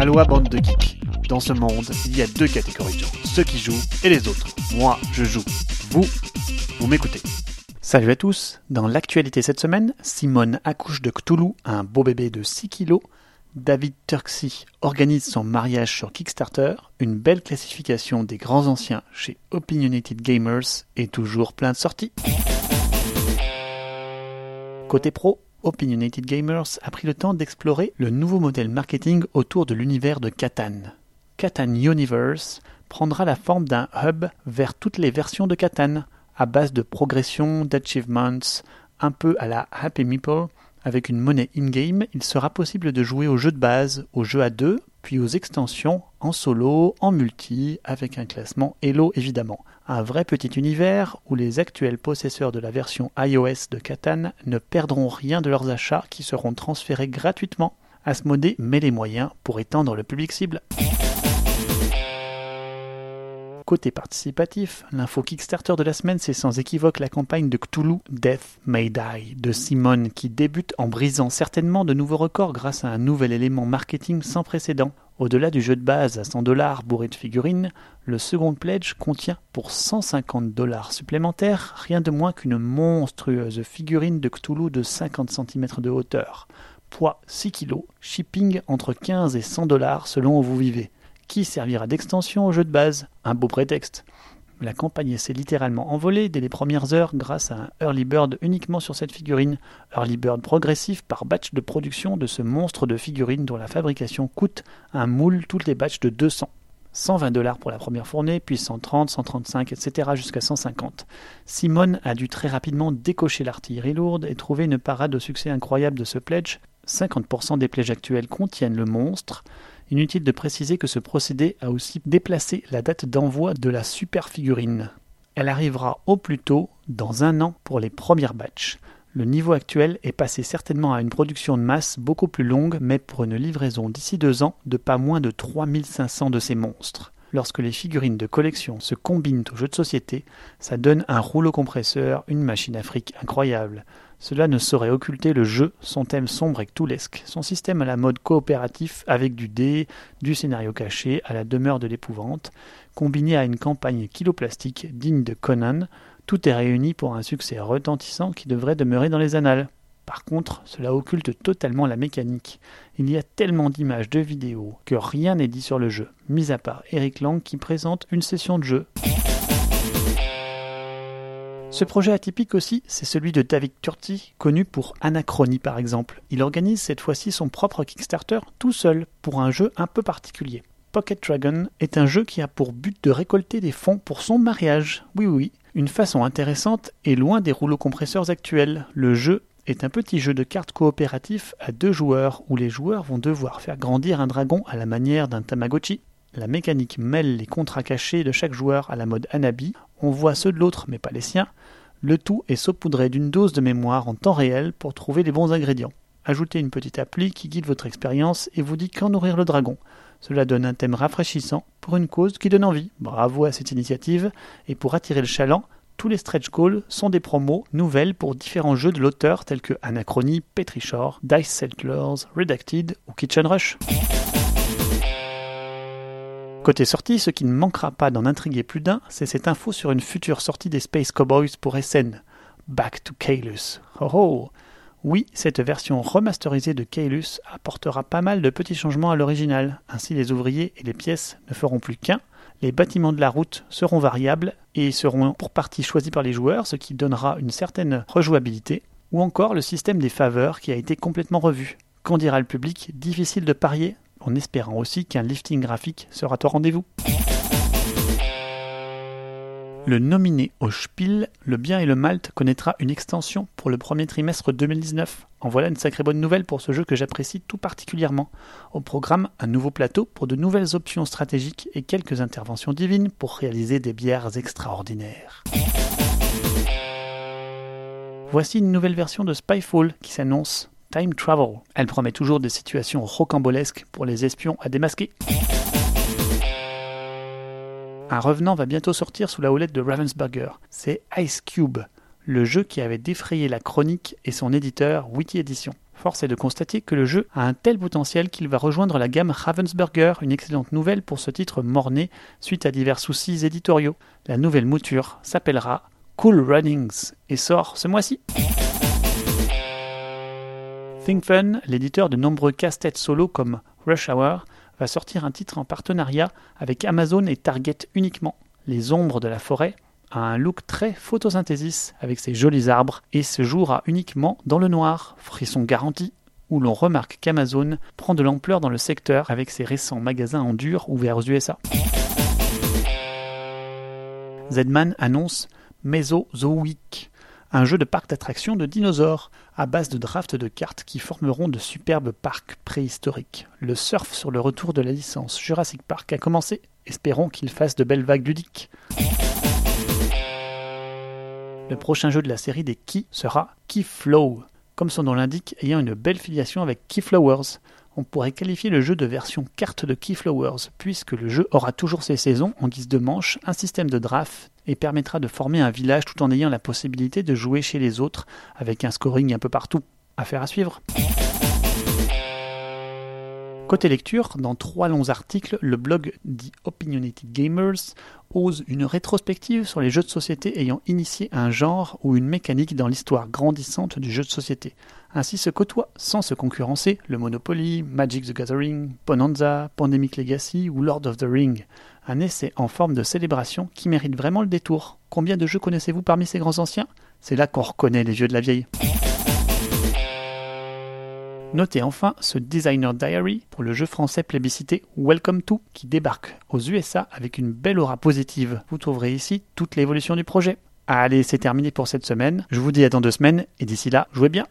Aloha bande de geeks. Dans ce monde, il y a deux catégories de gens, ceux qui jouent et les autres. Moi, je joue. Vous, vous m'écoutez. Salut à tous. Dans l'actualité cette semaine, Simone accouche de Cthulhu, un beau bébé de 6 kilos. David Turksy organise son mariage sur Kickstarter, une belle classification des grands anciens chez Opinionated Gamers et toujours plein de sorties. Côté pro, Opinionated Gamers a pris le temps d'explorer le nouveau modèle marketing autour de l'univers de Catan. Catan Universe prendra la forme d'un hub vers toutes les versions de Catan, à base de progression, d'achievements, un peu à la Happy Meeple. Avec une monnaie in-game, il sera possible de jouer aux jeux de base, aux jeux à deux, puis aux extensions en solo, en multi, avec un classement Elo évidemment. Un vrai petit univers où les actuels possesseurs de la version iOS de Catan ne perdront rien de leurs achats qui seront transférés gratuitement. Asmodée met les moyens pour étendre le public cible. Côté participatif, l'info Kickstarter de la semaine, c'est sans équivoque la campagne de Cthulhu Death May Die de Simone qui débute en brisant certainement de nouveaux records grâce à un nouvel élément marketing sans précédent. Au-delà du jeu de base à 100 dollars bourré de figurines, le second pledge contient pour 150 dollars supplémentaires rien de moins qu'une monstrueuse figurine de Cthulhu de 50 cm de hauteur. Poids 6 kg, shipping entre 15 et 100 dollars selon où vous vivez qui servira d'extension au jeu de base? Un beau prétexte. La campagne s'est littéralement envolée dès les premières heures grâce à un early bird uniquement sur cette figurine. Early bird progressif par batch de production de ce monstre de figurine dont la fabrication coûte un moule toutes les batchs de 200. 120 dollars pour la première fournée, puis 130, 135, etc. jusqu'à 150. Simone a dû très rapidement décocher l'artillerie lourde et trouver une parade au succès incroyable de ce pledge. 50% des pledges actuels contiennent le monstre, Inutile de préciser que ce procédé a aussi déplacé la date d'envoi de la super figurine. Elle arrivera au plus tôt dans un an pour les premières batchs. Le niveau actuel est passé certainement à une production de masse beaucoup plus longue, mais pour une livraison d'ici deux ans de pas moins de 3500 de ces monstres. Lorsque les figurines de collection se combinent aux jeux de société, ça donne un rouleau compresseur, une machine afrique incroyable. Cela ne saurait occulter le jeu, son thème sombre et cthulesque, son système à la mode coopératif avec du dé, du scénario caché à la demeure de l'épouvante, combiné à une campagne kiloplastique digne de Conan, tout est réuni pour un succès retentissant qui devrait demeurer dans les annales. Par contre, cela occulte totalement la mécanique. Il y a tellement d'images de vidéos que rien n'est dit sur le jeu, mis à part Eric Lang qui présente une session de jeu. Ce projet atypique aussi, c'est celui de David Turti, connu pour Anachronie par exemple. Il organise cette fois-ci son propre Kickstarter tout seul pour un jeu un peu particulier. Pocket Dragon est un jeu qui a pour but de récolter des fonds pour son mariage. Oui oui, une façon intéressante et loin des rouleaux compresseurs actuels. Le jeu est un petit jeu de cartes coopératif à deux joueurs où les joueurs vont devoir faire grandir un dragon à la manière d'un Tamagotchi. La mécanique mêle les contrats cachés de chaque joueur à la mode Anabi, on voit ceux de l'autre mais pas les siens, le tout est saupoudré d'une dose de mémoire en temps réel pour trouver les bons ingrédients. Ajoutez une petite appli qui guide votre expérience et vous dit quand nourrir le dragon. Cela donne un thème rafraîchissant pour une cause qui donne envie. Bravo à cette initiative et pour attirer le chaland, tous les stretch calls sont des promos nouvelles pour différents jeux de l'auteur tels que Anachronie, Petrichor, Dice Settlers, Redacted ou Kitchen Rush. Côté sortie, ce qui ne manquera pas d'en intriguer plus d'un, c'est cette info sur une future sortie des Space Cowboys pour SN. Back to Kaelus. Oh oh Oui, cette version remasterisée de Kaelus apportera pas mal de petits changements à l'original. Ainsi, les ouvriers et les pièces ne feront plus qu'un. Les bâtiments de la route seront variables et seront pour partie choisis par les joueurs, ce qui donnera une certaine rejouabilité. Ou encore le système des faveurs qui a été complètement revu. Qu'en dira le public? Difficile de parier en espérant aussi qu'un lifting graphique sera au rendez-vous. Le nominé au Spiel, le bien et le Malte connaîtra une extension pour le premier trimestre 2019. En voilà une sacrée bonne nouvelle pour ce jeu que j'apprécie tout particulièrement. Au programme, un nouveau plateau pour de nouvelles options stratégiques et quelques interventions divines pour réaliser des bières extraordinaires. Voici une nouvelle version de Spyfall qui s'annonce Time Travel. Elle promet toujours des situations rocambolesques pour les espions à démasquer. Un revenant va bientôt sortir sous la houlette de Ravensburger. C'est Ice Cube. le jeu qui avait défrayé la chronique et son éditeur Witty Edition. Force est de constater que le jeu a un tel potentiel qu'il va rejoindre la gamme Ravensburger, une excellente nouvelle pour ce titre morné suite à divers soucis éditoriaux. La nouvelle mouture s'appellera Cool Runnings et sort ce mois-ci. Think Fun, l'éditeur de nombreux casse-têtes solo comme Rush Hour, va sortir un titre en partenariat avec Amazon et Target uniquement. Les ombres de la forêt a un look très photosynthesis avec ses jolis arbres et se jouera uniquement dans le noir, frisson garanti, où l'on remarque qu'Amazon prend de l'ampleur dans le secteur avec ses récents magasins en dur ouverts aux USA. Zedman annonce Mesozoic, un jeu de parc d'attractions de dinosaures à base de drafts de cartes qui formeront de superbes parcs préhistoriques. Le surf sur le retour de la licence Jurassic Park a commencé, espérons qu'il fasse de belles vagues ludiques. Le prochain jeu de la série des Key sera Keyflow, comme son nom l'indique, ayant une belle filiation avec Keyflowers. On pourrait qualifier le jeu de version carte de Keyflowers, puisque le jeu aura toujours ses saisons en guise de manche, un système de draft et permettra de former un village tout en ayant la possibilité de jouer chez les autres avec un scoring un peu partout. Affaire à suivre. Côté lecture, dans trois longs articles, le blog The Opinionated Gamers ose une rétrospective sur les jeux de société ayant initié un genre ou une mécanique dans l'histoire grandissante du jeu de société. Ainsi se côtoient, sans se concurrencer, le Monopoly, Magic the Gathering, Bonanza, Pandemic Legacy ou Lord of the Ring. Un essai en forme de célébration qui mérite vraiment le détour. Combien de jeux connaissez-vous parmi ces grands anciens? C'est là qu'on reconnaît les vieux de la vieille. Notez enfin ce Designer Diary pour le jeu français plébiscité Welcome to qui débarque aux USA avec une belle aura positive. Vous trouverez ici toute l'évolution du projet. Allez, c'est terminé pour cette semaine. Je vous dis à dans deux semaines et d'ici là, jouez bien.